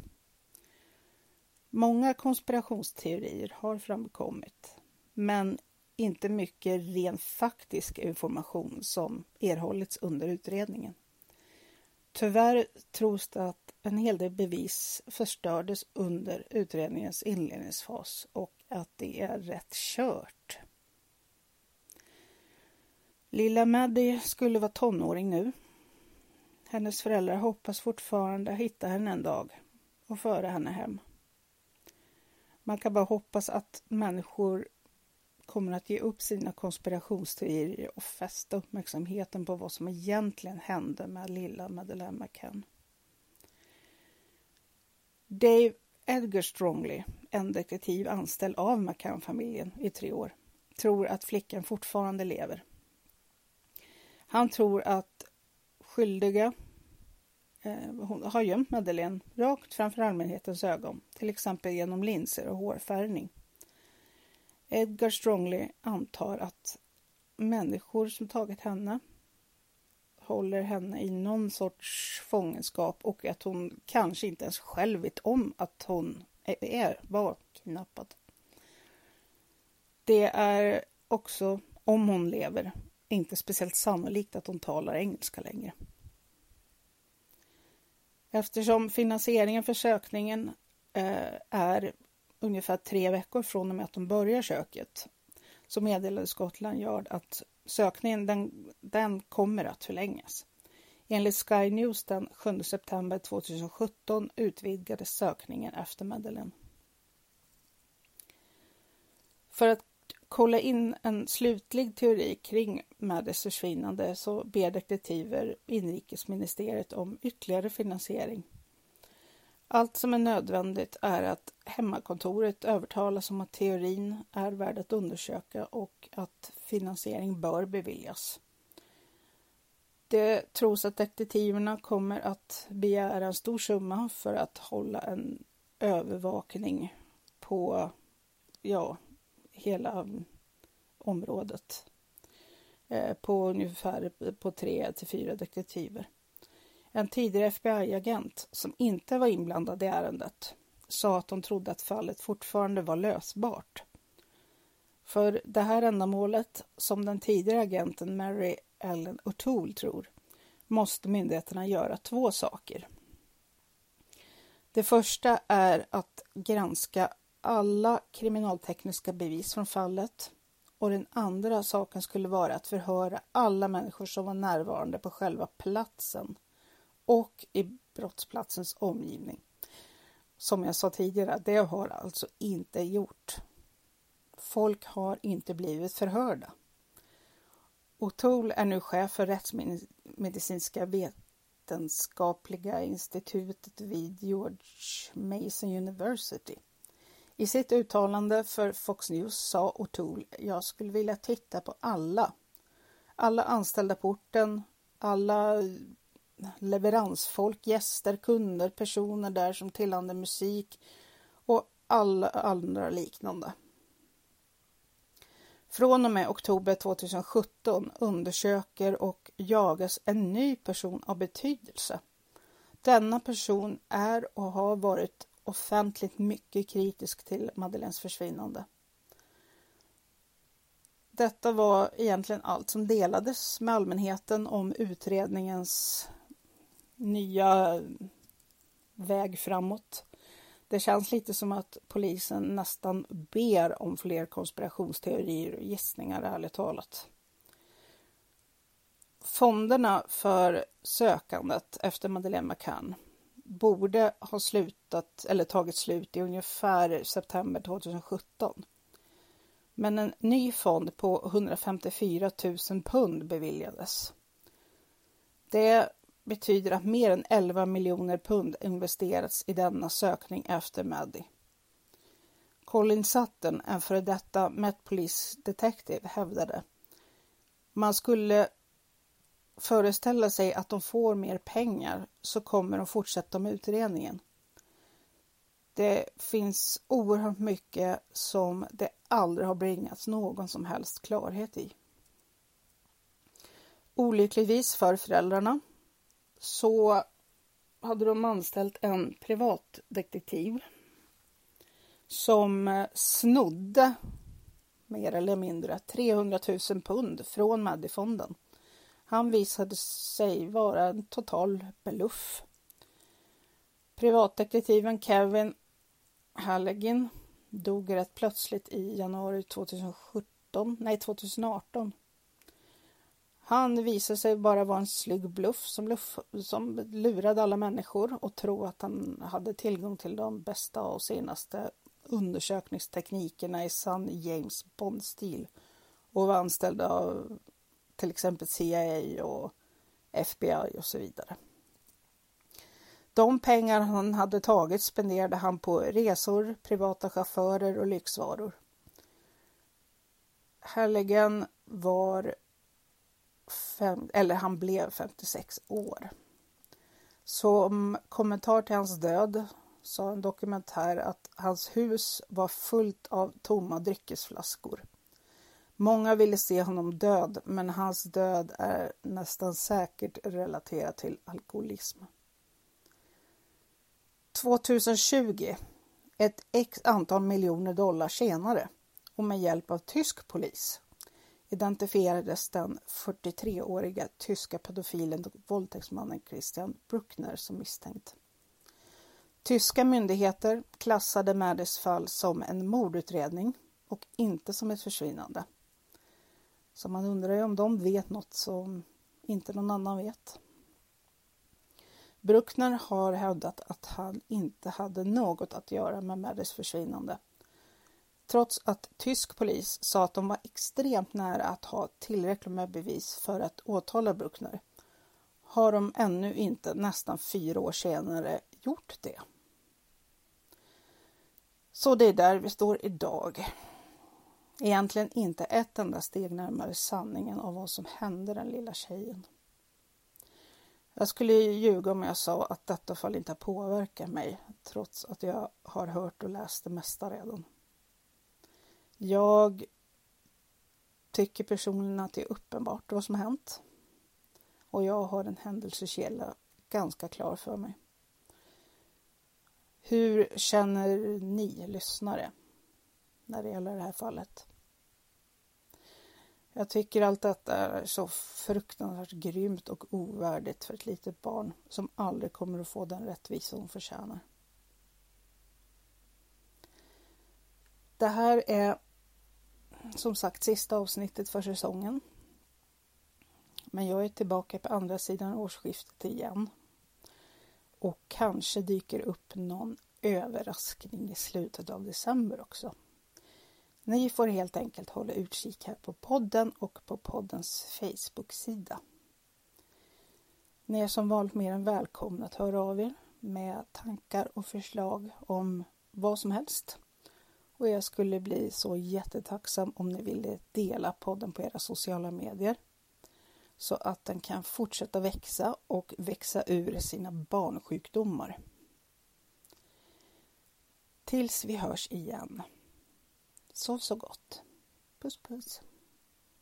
Många konspirationsteorier har framkommit, men inte mycket ren faktisk information som erhållits under utredningen. Tyvärr tros det att en hel del bevis förstördes under utredningens inledningsfas och att det är rätt kört. Lilla Maddie skulle vara tonåring nu. Hennes föräldrar hoppas fortfarande hitta henne en dag och föra henne hem. Man kan bara hoppas att människor kommer att ge upp sina konspirationsteorier och fästa uppmärksamheten på vad som egentligen hände med lilla Madeleine McCann. Dave Edgar Strongley, en detektiv anställd av McCann-familjen i tre år, tror att flickan fortfarande lever. Han tror att skyldiga eh, har gömt Madeleine rakt framför allmänhetens ögon, till exempel genom linser och hårfärgning. Edgar Strongley antar att människor som tagit henne håller henne i någon sorts fångenskap och att hon kanske inte ens själv vet om att hon är, var kidnappad. Det är också, om hon lever, inte speciellt sannolikt att de talar engelska längre. Eftersom finansieringen för sökningen eh, är ungefär tre veckor från och med att de börjar söket så meddelade Scotland Yard att sökningen den, den kommer att förlängas. Enligt Sky News den 7 september 2017 utvidgades sökningen efter Madeleine. För att kolla in en slutlig teori kring Maddes försvinnande så ber detektiver inrikesministeriet om ytterligare finansiering. Allt som är nödvändigt är att hemmakontoret övertalas om att teorin är värd att undersöka och att finansiering bör beviljas. Det tros att detektiverna kommer att begära en stor summa för att hålla en övervakning på ja, hela området eh, på ungefär på tre till fyra detektiver. En tidigare FBI-agent som inte var inblandad i ärendet sa att de trodde att fallet fortfarande var lösbart. För det här ändamålet, som den tidigare agenten Mary Ellen O'Toole tror, måste myndigheterna göra två saker. Det första är att granska alla kriminaltekniska bevis från fallet och den andra saken skulle vara att förhöra alla människor som var närvarande på själva platsen och i brottsplatsens omgivning. Som jag sa tidigare, det har alltså inte gjort. Folk har inte blivit förhörda. O'Toole är nu chef för rättsmedicinska vetenskapliga institutet vid George Mason University. I sitt uttalande för Fox News sa O'Toole, jag skulle vilja titta på alla. Alla anställda på orten, alla eh, leveransfolk, gäster, kunder, personer där som tillhandahåller musik och alla andra liknande. Från och med oktober 2017 undersöker och jagas en ny person av betydelse. Denna person är och har varit offentligt mycket kritisk till Madeleines försvinnande. Detta var egentligen allt som delades med allmänheten om utredningens nya väg framåt. Det känns lite som att polisen nästan ber om fler konspirationsteorier och gissningar, ärligt talat. Fonderna för sökandet efter Madeleine McCann borde ha slutat eller tagit slut i ungefär september 2017. Men en ny fond på 154 000 pund beviljades. Det betyder att mer än 11 miljoner pund investerats i denna sökning efter Maddy. Colin Sutton, en före detta Met Police Detective, hävdade man skulle föreställa sig att de får mer pengar så kommer de fortsätta med utredningen. Det finns oerhört mycket som det aldrig har bringats någon som helst klarhet i. Olyckligtvis för föräldrarna så hade de anställt en privatdetektiv som snodde mer eller mindre 300 000 pund från Maddifonden. Han visade sig vara en total bluff. Privatdetektiven Kevin Halligan dog rätt plötsligt i januari 2017, nej 2018. Han visade sig bara vara en slygg bluff som, bluff som lurade alla människor och tro att han hade tillgång till de bästa och senaste undersökningsteknikerna i sann James Bond-stil och var anställd av till exempel CIA och FBI och så vidare. De pengar han hade tagit spenderade han på resor, privata chaufförer och lyxvaror. Halligan var fem, eller han blev 56 år. Som kommentar till hans död sa en dokumentär att hans hus var fullt av tomma dryckesflaskor. Många ville se honom död, men hans död är nästan säkert relaterad till alkoholism. 2020, ett x antal miljoner dollar senare och med hjälp av tysk polis identifierades den 43-åriga tyska pedofilen och våldtäktsmannen Christian Bruckner som misstänkt. Tyska myndigheter klassade Maddys fall som en mordutredning och inte som ett försvinnande. Så man undrar ju om de vet något som inte någon annan vet. Bruckner har hävdat att han inte hade något att göra med Maddys försvinnande. Trots att tysk polis sa att de var extremt nära att ha tillräckligt med bevis för att åtala Bruckner har de ännu inte, nästan fyra år senare, gjort det. Så det är där vi står idag. Egentligen inte ett enda steg närmare sanningen av vad som hände den lilla tjejen. Jag skulle ljuga om jag sa att detta fall inte har påverkat mig trots att jag har hört och läst det mesta redan. Jag tycker personligen att det är uppenbart vad som hänt. Och jag har en händelsekedja ganska klar för mig. Hur känner ni lyssnare när det gäller det här fallet? Jag tycker allt detta är så fruktansvärt grymt och ovärdigt för ett litet barn som aldrig kommer att få den rättvisa hon förtjänar. Det här är som sagt sista avsnittet för säsongen. Men jag är tillbaka på andra sidan årsskiftet igen. Och kanske dyker upp någon överraskning i slutet av december också. Ni får helt enkelt hålla utkik här på podden och på poddens Facebook-sida. Ni är som vanligt mer än välkomna att höra av er med tankar och förslag om vad som helst. Och jag skulle bli så jättetacksam om ni ville dela podden på era sociala medier så att den kan fortsätta växa och växa ur sina barnsjukdomar. Tills vi hörs igen. Sov så gott. Puss puss.